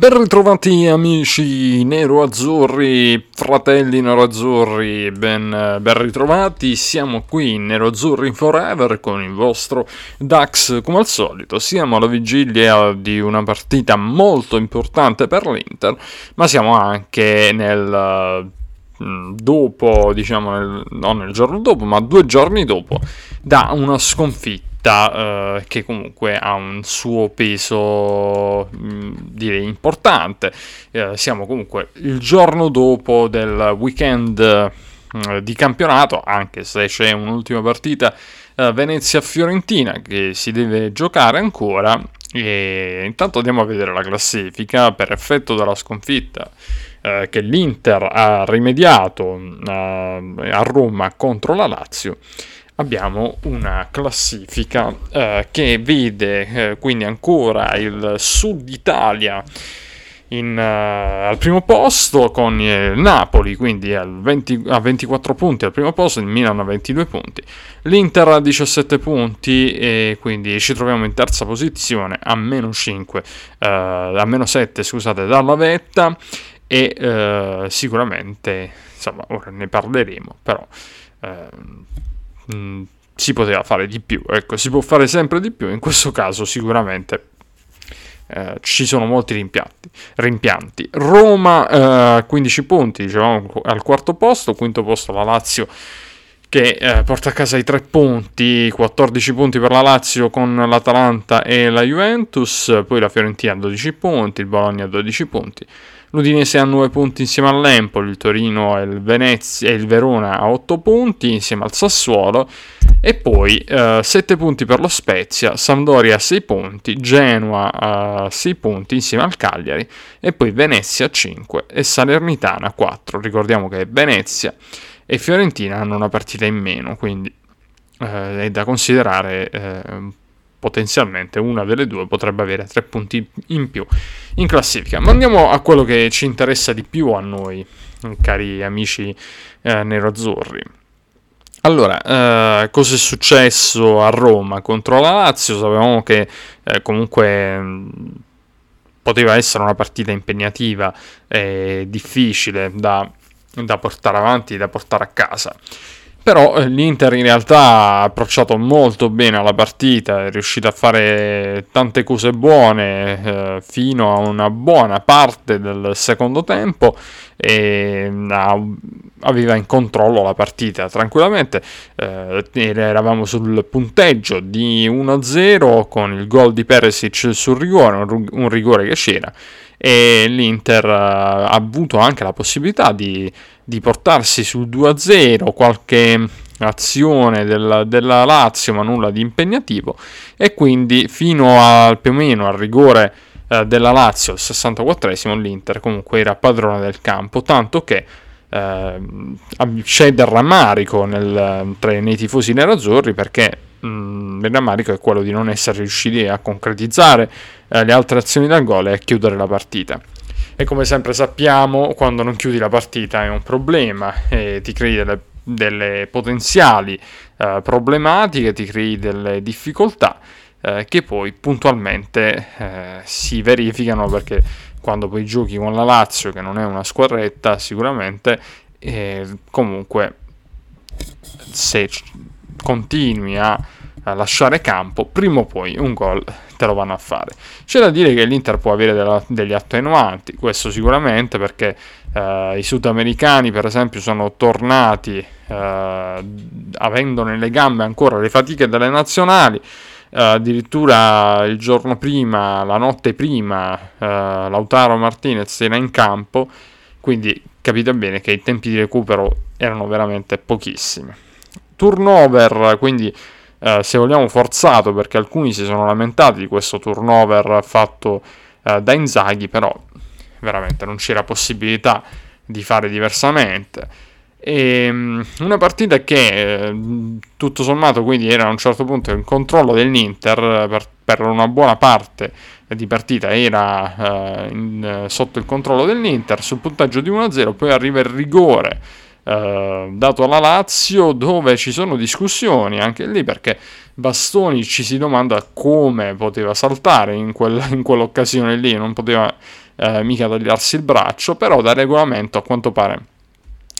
Ben ritrovati amici nero-azzurri, fratelli nero-azzurri, ben, ben, ritrovati, siamo qui in Nero-Azzurri Forever con il vostro Dax. Come al solito, siamo alla vigilia di una partita molto importante per l'Inter, ma siamo anche nel dopo, diciamo, nel, non nel giorno dopo, ma due giorni dopo, da una sconfitta eh, che comunque ha un suo peso mh, mm, direi importante. Eh, siamo comunque il giorno dopo del weekend eh, di campionato, anche se c'è un'ultima partita eh, Venezia-Fiorentina che si deve giocare ancora. E intanto andiamo a vedere la classifica per effetto della sconfitta eh, che l'Inter ha rimediato eh, a Roma contro la Lazio abbiamo una classifica eh, che vede eh, quindi ancora il sud Italia in, uh, al primo posto con il Napoli, quindi 20, a 24 punti al primo posto, il Milan a 22 punti, l'Inter a 17 punti e quindi ci troviamo in terza posizione a meno 5, uh, a meno 7 scusate, dalla vetta e uh, sicuramente, insomma, ora ne parleremo, però mh, mm, si poteva fare di più. Ecco, si può fare sempre di più, in questo caso sicuramente eh, ci sono molti rimpianti. rimpianti. Roma eh, 15 punti, dicevamo al quarto posto, quinto posto la Lazio che eh, porta a casa i 3 punti, 14 punti per la Lazio con l'Atalanta e la Juventus, poi la Fiorentina a 12 punti, il Bologna a 12 punti. L'Udinese ha 9 punti insieme all'Empoli, il Torino e il, Venezia, e il Verona a 8 punti insieme al Sassuolo e poi eh, 7 punti per lo Spezia, Sampdoria a 6 punti, Genoa a 6 punti insieme al Cagliari e poi Venezia a 5 e Salernitana a 4. Ricordiamo che Venezia e Fiorentina hanno una partita in meno, quindi eh, è da considerare eh, potenzialmente una delle due potrebbe avere tre punti in più in classifica. Ma andiamo a quello che ci interessa di più a noi, cari amici eh, neroazzurri. Allora, eh, cosa è successo a Roma contro la Lazio? Sapevamo che eh, comunque mh, poteva essere una partita impegnativa e difficile da, da portare avanti, da portare a casa. Però eh, l'Inter in realtà ha approcciato molto bene alla partita, è riuscito a fare tante cose buone eh, fino a una buona parte del secondo tempo e mm, ha, aveva in controllo la partita tranquillamente. Eh, eravamo sul punteggio di 1-0 con il gol di Peresic sul rigore, un, un rigore che c'era e l'Inter eh, ha avuto anche la possibilità di, di portarsi sul 2-0, qualche azione della, della, Lazio ma nulla di impegnativo e quindi fino a più o meno al rigore eh, della Lazio al 64esimo l'Inter comunque era padrone del campo tanto che eh, c'è del rammarico nel, tra, nei tifosi nerazzurri perché mh, mm, il rammarico è quello di non essere riusciti a concretizzare eh, le altre azioni dal gol e a chiudere la partita. E come sempre sappiamo, quando non chiudi la partita è un problema e ti crei delle, delle potenziali eh, problematiche, ti crei delle difficoltà eh, che poi puntualmente eh, si verificano perché quando poi giochi con la Lazio, che non è una squadretta sicuramente, eh, comunque se continui a, a, lasciare campo, prima o poi un gol te lo vanno a fare. C'è da dire che l'Inter può avere della, degli attenuanti, questo sicuramente perché eh, i sudamericani per esempio sono tornati eh, avendo nelle gambe ancora le fatiche delle nazionali. Uh, addirittura il giorno prima, la notte prima, uh, Lautaro Martinez era in campo, quindi capite bene che i tempi di recupero erano veramente pochissimi turnover, quindi eh, se vogliamo forzato, perché alcuni si sono lamentati di questo turnover fatto eh, da Inzaghi, però veramente non c'era possibilità di fare diversamente. E, um, una partita che eh, tutto sommato quindi era a un certo punto in controllo dell'Inter per, per una buona parte di partita era uh, in, sotto il controllo dell'Inter sul punteggio di 1-0 poi arriva il rigore eh, dato alla Lazio dove ci sono discussioni anche lì perché Bastoni ci si domanda come poteva saltare in, quel, in quell'occasione lì, non poteva eh, mica tagliarsi il braccio, però da regolamento a quanto pare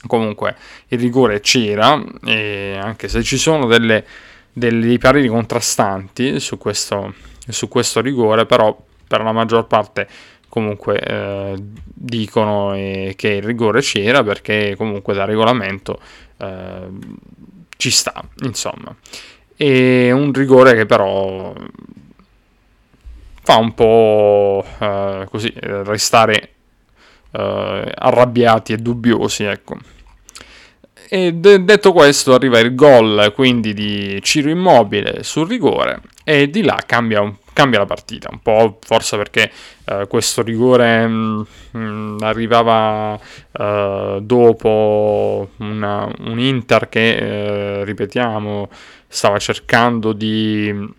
comunque il rigore c'era, e anche se ci sono delle, dei pareri contrastanti su questo, su questo rigore, però per la maggior parte comunque eh, dicono eh, che il rigore c'era perché comunque da regolamento eh, ci sta, insomma. E un rigore che però fa un po' eh, così restare eh, arrabbiati e dubbiosi, ecco. E de- detto questo arriva il gol quindi di Ciro Immobile sul rigore e di là cambia, un, cambia la partita, un po' forse perché uh, questo rigore mh, mm, mh, arrivava uh, dopo una, un Inter che, uh, ripetiamo, stava cercando di,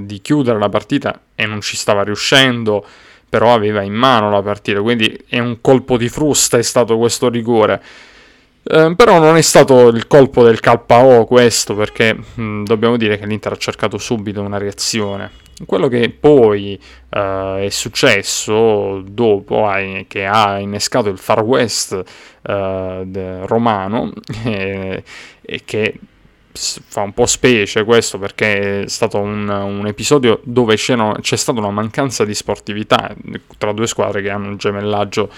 di chiudere la partita e non ci stava riuscendo però aveva in mano la partita, quindi è un colpo di frusta è stato questo rigore. Eh, però non è stato il colpo del KO questo, perché mh, mm, dobbiamo dire che l'Inter ha cercato subito una reazione. Quello che poi eh, è successo dopo, eh, che ha innescato il Far West eh, romano, e che fa un po' specie questo perché è stato un, un episodio dove c'è stata una mancanza di sportività tra due squadre che hanno un gemellaggio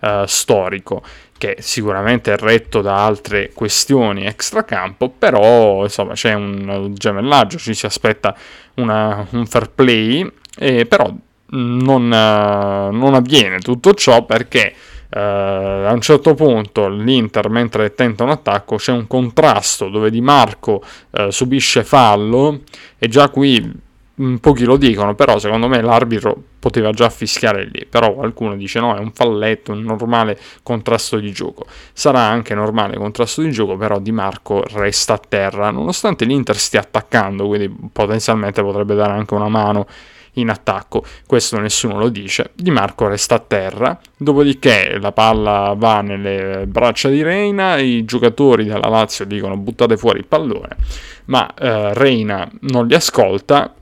uh, storico che sicuramente è retto da altre questioni extracampo, però insomma c'è un gemellaggio, ci si aspetta una, un fair play, eh, però non, non avviene tutto ciò perché Uh, a un certo punto l'Inter mentre tenta un attacco c'è un contrasto dove Di Marco uh, subisce fallo e già qui pochi lo dicono però secondo me l'arbitro poteva già fischiare lì però qualcuno dice no è un falletto un normale contrasto di gioco sarà anche normale contrasto di gioco però Di Marco resta a terra nonostante l'Inter stia attaccando quindi potenzialmente potrebbe dare anche una mano in attacco. Questo nessuno lo dice. Di Marco resta a terra, dopodiché la palla va nelle braccia di Reina, i giocatori della Lazio dicono buttate fuori il pallone, ma eh, Reina non li ascolta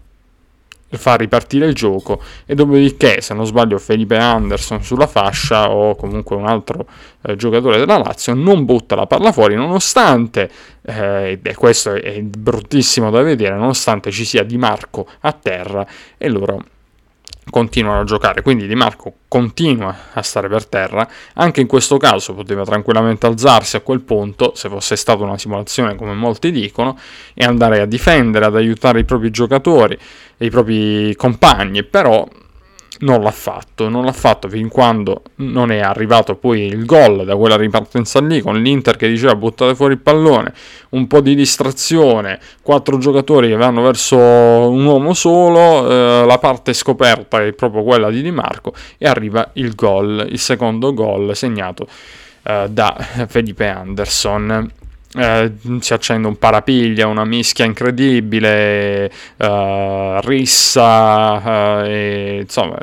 fa ripartire il gioco e dopodiché se non sbaglio Felipe Anderson sulla fascia o comunque un altro eh, giocatore della Lazio non butta la palla fuori nonostante eh, e questo è bruttissimo da vedere nonostante ci sia Di Marco a terra e loro continuano a giocare. Quindi Di Marco continua a stare per terra. Anche in questo caso poteva tranquillamente alzarsi a quel punto, se fosse stata una simulazione come molti dicono, e andare a difendere, ad aiutare i propri giocatori i propri compagni. Però non l'ha fatto, non l'ha fatto fin quando non è arrivato poi il gol da quella ripartenza lì con l'Inter che diceva buttate fuori il pallone, un po' di distrazione, quattro giocatori che vanno verso un uomo solo, eh, la parte scoperta è proprio quella di Di Marco e arriva il gol, il secondo gol segnato eh, da Felipe Anderson. Eh, si accende un parapiglia, una mischia incredibile, eh, rissa, eh, e, insomma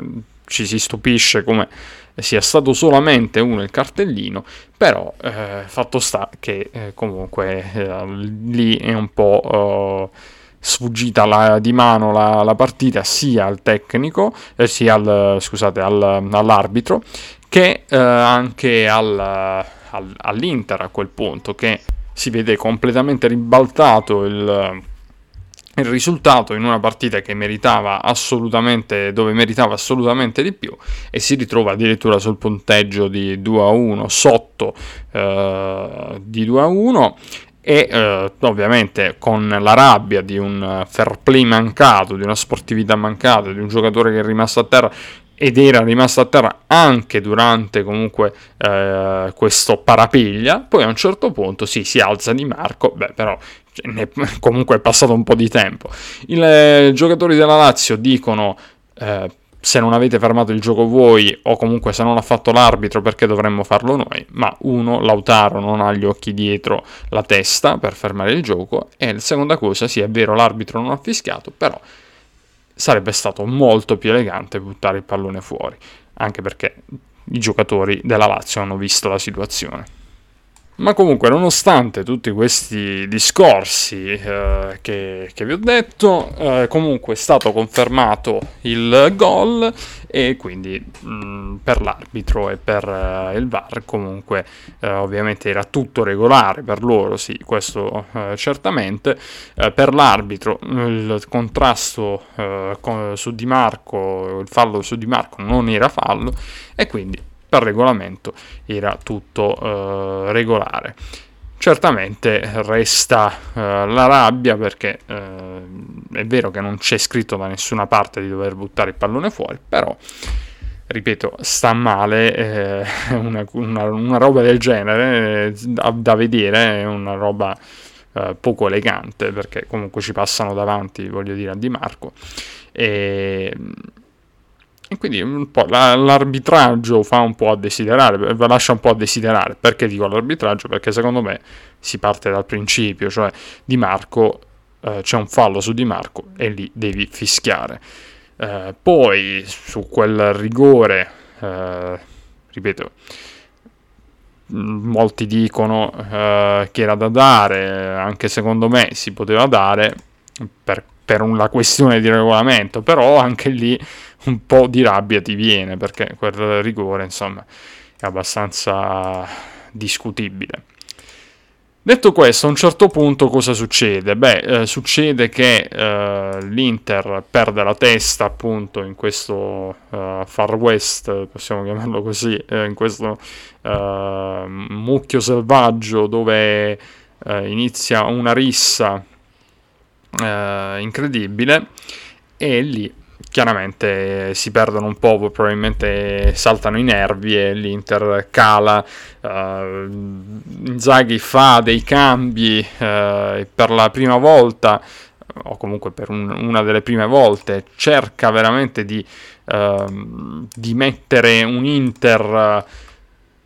ci si stupisce come sia stato solamente uno il cartellino, però eh, fatto sta che eh, comunque eh, lì è un po' sfuggita la, di mano la, la, partita sia al tecnico, sia al, scusate, al, all'arbitro, che anche al, all'Inter a quel punto, che si vede completamente ribaltato il, il risultato in una partita che meritava assolutamente dove meritava assolutamente di più e si ritrova addirittura sul punteggio di 2 a 1 sotto eh, di 2 a 1 e eh, ovviamente con la rabbia di un fair play mancato, di una sportività mancata, di un giocatore che è rimasto a terra ed era rimasto a terra anche durante comunque eh, questo parapiglia, poi a un certo punto sì, si alza di Marco, beh però cioè, ne, comunque è passato un po' di tempo. I eh, giocatori della Lazio dicono eh, se non avete fermato il gioco voi o comunque se non l'ha fatto l'arbitro perché dovremmo farlo noi, ma uno, Lautaro non ha gli occhi dietro la testa per fermare il gioco. E la seconda cosa, sì è vero l'arbitro non ha fischiato, però sarebbe stato molto più elegante buttare il pallone fuori, anche perché i giocatori della Lazio hanno visto la situazione. Ma comunque, nonostante tutti questi discorsi eh, che, che, vi ho detto, eh, comunque è stato confermato il gol e quindi mh, mm, per l'arbitro e per uh, il VAR comunque uh, ovviamente era tutto regolare per loro, sì, questo uh, certamente. per l'arbitro il contrasto con, su Di Marco, il fallo su Di Marco non era fallo e quindi per regolamento era tutto eh, regolare. Certamente resta eh, la rabbia perché eh, è vero che non c'è scritto da nessuna parte di dover buttare il pallone fuori, però ripeto, sta male eh, una, una, una, roba del genere eh, da, da, vedere, è una roba eh, poco elegante perché comunque ci passano davanti, voglio dire, a Di Marco. E e quindi po' la, l'arbitraggio fa un po' a desiderare, lascia un po' a desiderare. Perché dico l'arbitraggio? Perché secondo me si parte dal principio, cioè Di Marco, eh, c'è un fallo su Di Marco e lì devi fischiare. Eh, poi su quel rigore, eh, ripeto, molti dicono eh, che era da dare, anche secondo me si poteva dare per, per una questione di regolamento, però anche lì un po' di rabbia ti viene perché quel rigore insomma è abbastanza discutibile. Detto questo, a un certo punto cosa succede? Beh, eh, succede che eh, l'Inter perde la testa appunto in questo uh, Far West, possiamo chiamarlo così, eh, in questo uh, mucchio selvaggio dove uh, inizia una rissa incredibile e lì chiaramente si perdono un po', probabilmente saltano i nervi e l'Inter cala. Uh, Inzaghi fa dei cambi uh, per la prima volta, o comunque per un, una delle prime volte, cerca veramente di, uh, di mettere un Inter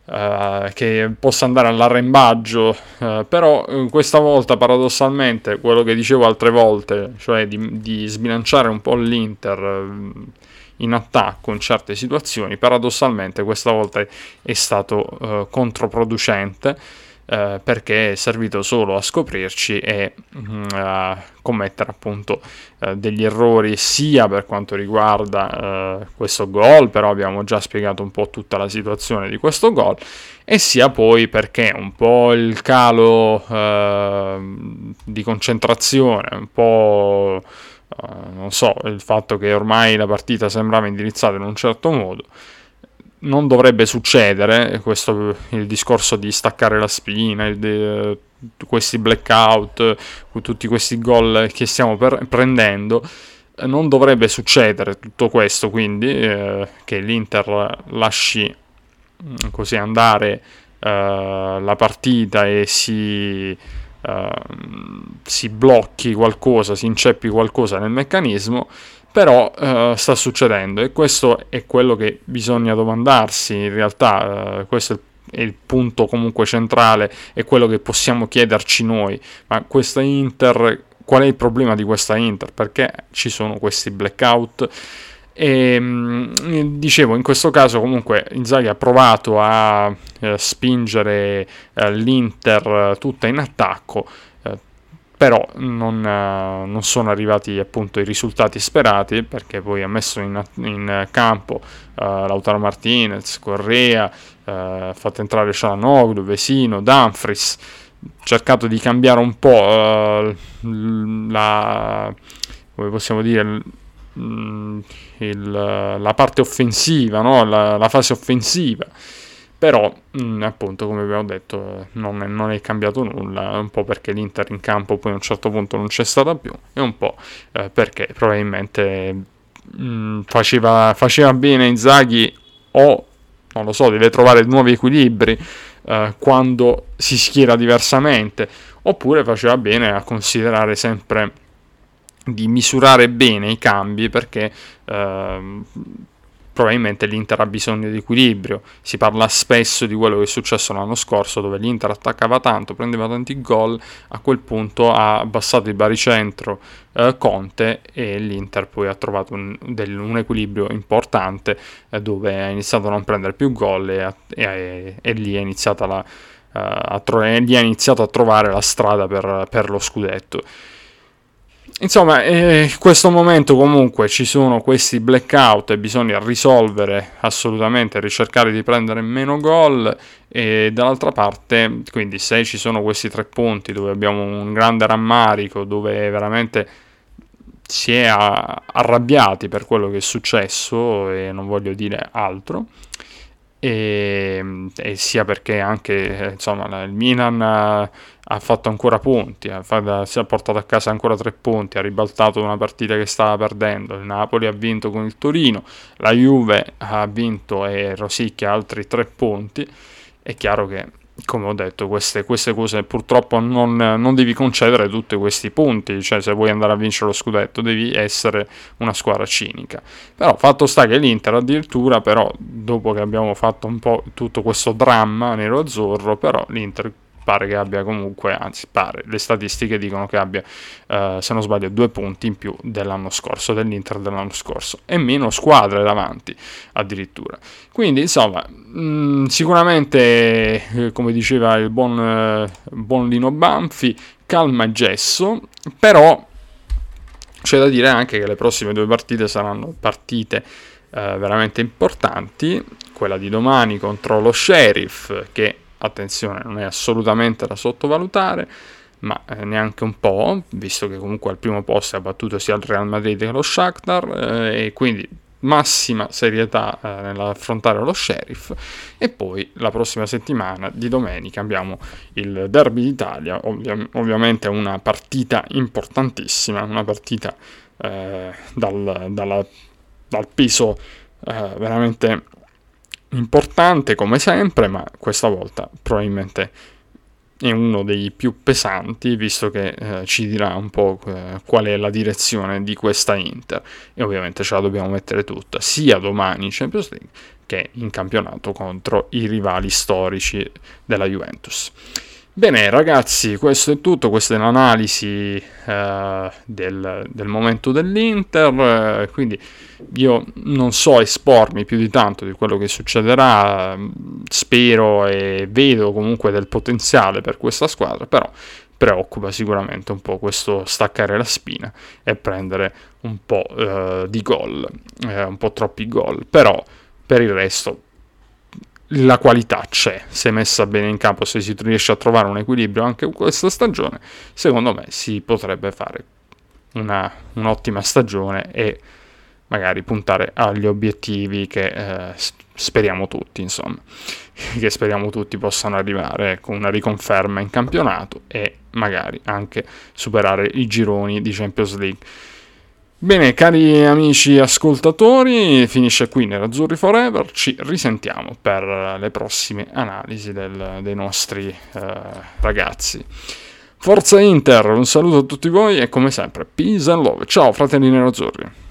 Uh, che possa andare all'arrembaggio, uh, però uh, questa volta paradossalmente quello che dicevo altre volte, cioè di, di sbilanciare un po' l'Inter in attacco in certe situazioni, paradossalmente questa volta è stato controproducente eh, perché è servito solo a scoprirci e mm, a commettere appunto eh, degli errori sia per quanto riguarda eh, questo gol, però abbiamo già spiegato un po' tutta la situazione di questo gol, e sia poi perché un po' il calo ehm, di concentrazione, un po' eh, non so, il fatto che ormai la partita sembrava indirizzata in un certo modo non dovrebbe succedere, questo il discorso di staccare la spina, il, questi blackout, tutti questi gol che stiamo per, prendendo, non dovrebbe succedere tutto questo, quindi eh, che l'Inter lasci mm, così andare eh, la partita e si, eh, si blocchi qualcosa, si inceppi qualcosa nel meccanismo però uh, sta succedendo e questo è quello che bisogna domandarsi in realtà, uh, questo è il punto comunque centrale, è quello che possiamo chiederci noi, ma questa Inter, qual è il problema di questa Inter? Perché ci sono questi blackout? E mm, dicevo, in questo caso comunque Inzaghi ha provato a eh, spingere eh, l'Inter tutta in attacco, però non, uh, non, sono arrivati appunto i risultati sperati perché poi ha messo in, in campo uh, Lautaro Martinez, Correa, uh, fatto entrare Cialanoglu, Vesino, Dumfries, cercato di cambiare un po' la, come possiamo dire, il, la parte offensiva, no? la, la fase offensiva però mh, mm, appunto come abbiamo detto non è, non è, cambiato nulla un po' perché l'Inter in campo poi a un certo punto non c'è stata più e un po' eh, perché probabilmente mh, mm, faceva, faceva, bene Inzaghi o non lo so deve trovare nuovi equilibri eh, quando si schiera diversamente oppure faceva bene a considerare sempre di misurare bene i cambi perché eh, probabilmente l'Inter ha bisogno di equilibrio. Si parla spesso di quello che è successo l'anno scorso, dove l'Inter attaccava tanto, prendeva tanti gol, a quel punto ha abbassato il baricentro eh, Conte e l'Inter poi ha trovato un, del, un equilibrio importante eh, dove ha iniziato a non prendere più gol e, e, e, lì è iniziata la, ha, tro- gli ha iniziato a trovare la strada per, per lo scudetto. Insomma, eh, in questo momento comunque ci sono questi blackout e bisogna risolvere assolutamente, ricercare di prendere meno gol. E dall'altra parte, quindi se ci sono questi tre punti dove abbiamo un grande rammarico, dove veramente si è arrabbiati per quello che è successo e non voglio dire altro, e, e sia perché anche eh, insomma, il Milan ha, ha fatto ancora punti, ha, si è portato a casa ancora tre punti, ha ribaltato una partita che stava perdendo, il Napoli ha vinto con il Torino, la Juve ha vinto e rosicchia altri tre punti, è chiaro che come ho detto, queste, queste cose purtroppo non, non, devi concedere tutti questi punti, cioè se vuoi andare a vincere lo scudetto devi essere una squadra cinica. Però fatto sta che l'Inter addirittura, però dopo che abbiamo fatto un po' tutto questo dramma nero-azzurro, però l'Inter pare che abbia comunque, anzi pare, le statistiche dicono che abbia, eh, se non sbaglio, due punti in più dell'anno scorso, dell'Inter dell'anno scorso, e meno squadre davanti addirittura. Quindi insomma, mh, mm, sicuramente, eh, come diceva il buon, eh, buon Lino Banfi, calma gesso, però c'è da dire anche che le prossime due partite saranno partite eh, veramente importanti, quella di domani contro lo Sheriff che attenzione, non è assolutamente da sottovalutare, ma eh, neanche un po', visto che comunque al primo posto ha battuto sia il Real Madrid che lo Shakhtar, eh, e quindi massima serietà eh, nell'affrontare lo Sheriff. E poi la prossima settimana di domenica abbiamo il Derby d'Italia ovvia- ovviamente una partita importantissima una partita eh, dal, dalla, dal peso eh, veramente importante come sempre, ma questa volta probabilmente è uno dei più pesanti, visto che eh, ci dirà un po' eh, qual è la direzione di questa Inter. E ovviamente ce la dobbiamo mettere tutta, sia domani in Champions League che in campionato contro i rivali storici della Juventus. Bene ragazzi, questo è tutto, questa è l'analisi eh, del, del, momento dell'Inter, eh, quindi io non so espormi più di tanto di quello che succederà, spero e vedo comunque del potenziale per questa squadra, però preoccupa sicuramente un po' questo staccare la spina e prendere un po' eh, di gol, eh, un po' troppi gol, però per il resto la qualità c'è, se messa bene in campo, se si riesce a trovare un equilibrio anche questa stagione, secondo me si potrebbe fare una, un'ottima stagione e magari puntare agli obiettivi che eh, speriamo tutti, insomma, che speriamo tutti possano arrivare con una riconferma in campionato e magari anche superare i gironi di Champions League. Bene, cari amici ascoltatori, finisce qui Nerazzurri Forever. Ci risentiamo per le prossime analisi del, dei nostri eh, ragazzi. Forza Inter, un saluto a tutti voi e come sempre, peace and love. Ciao fratelli nerazzurri.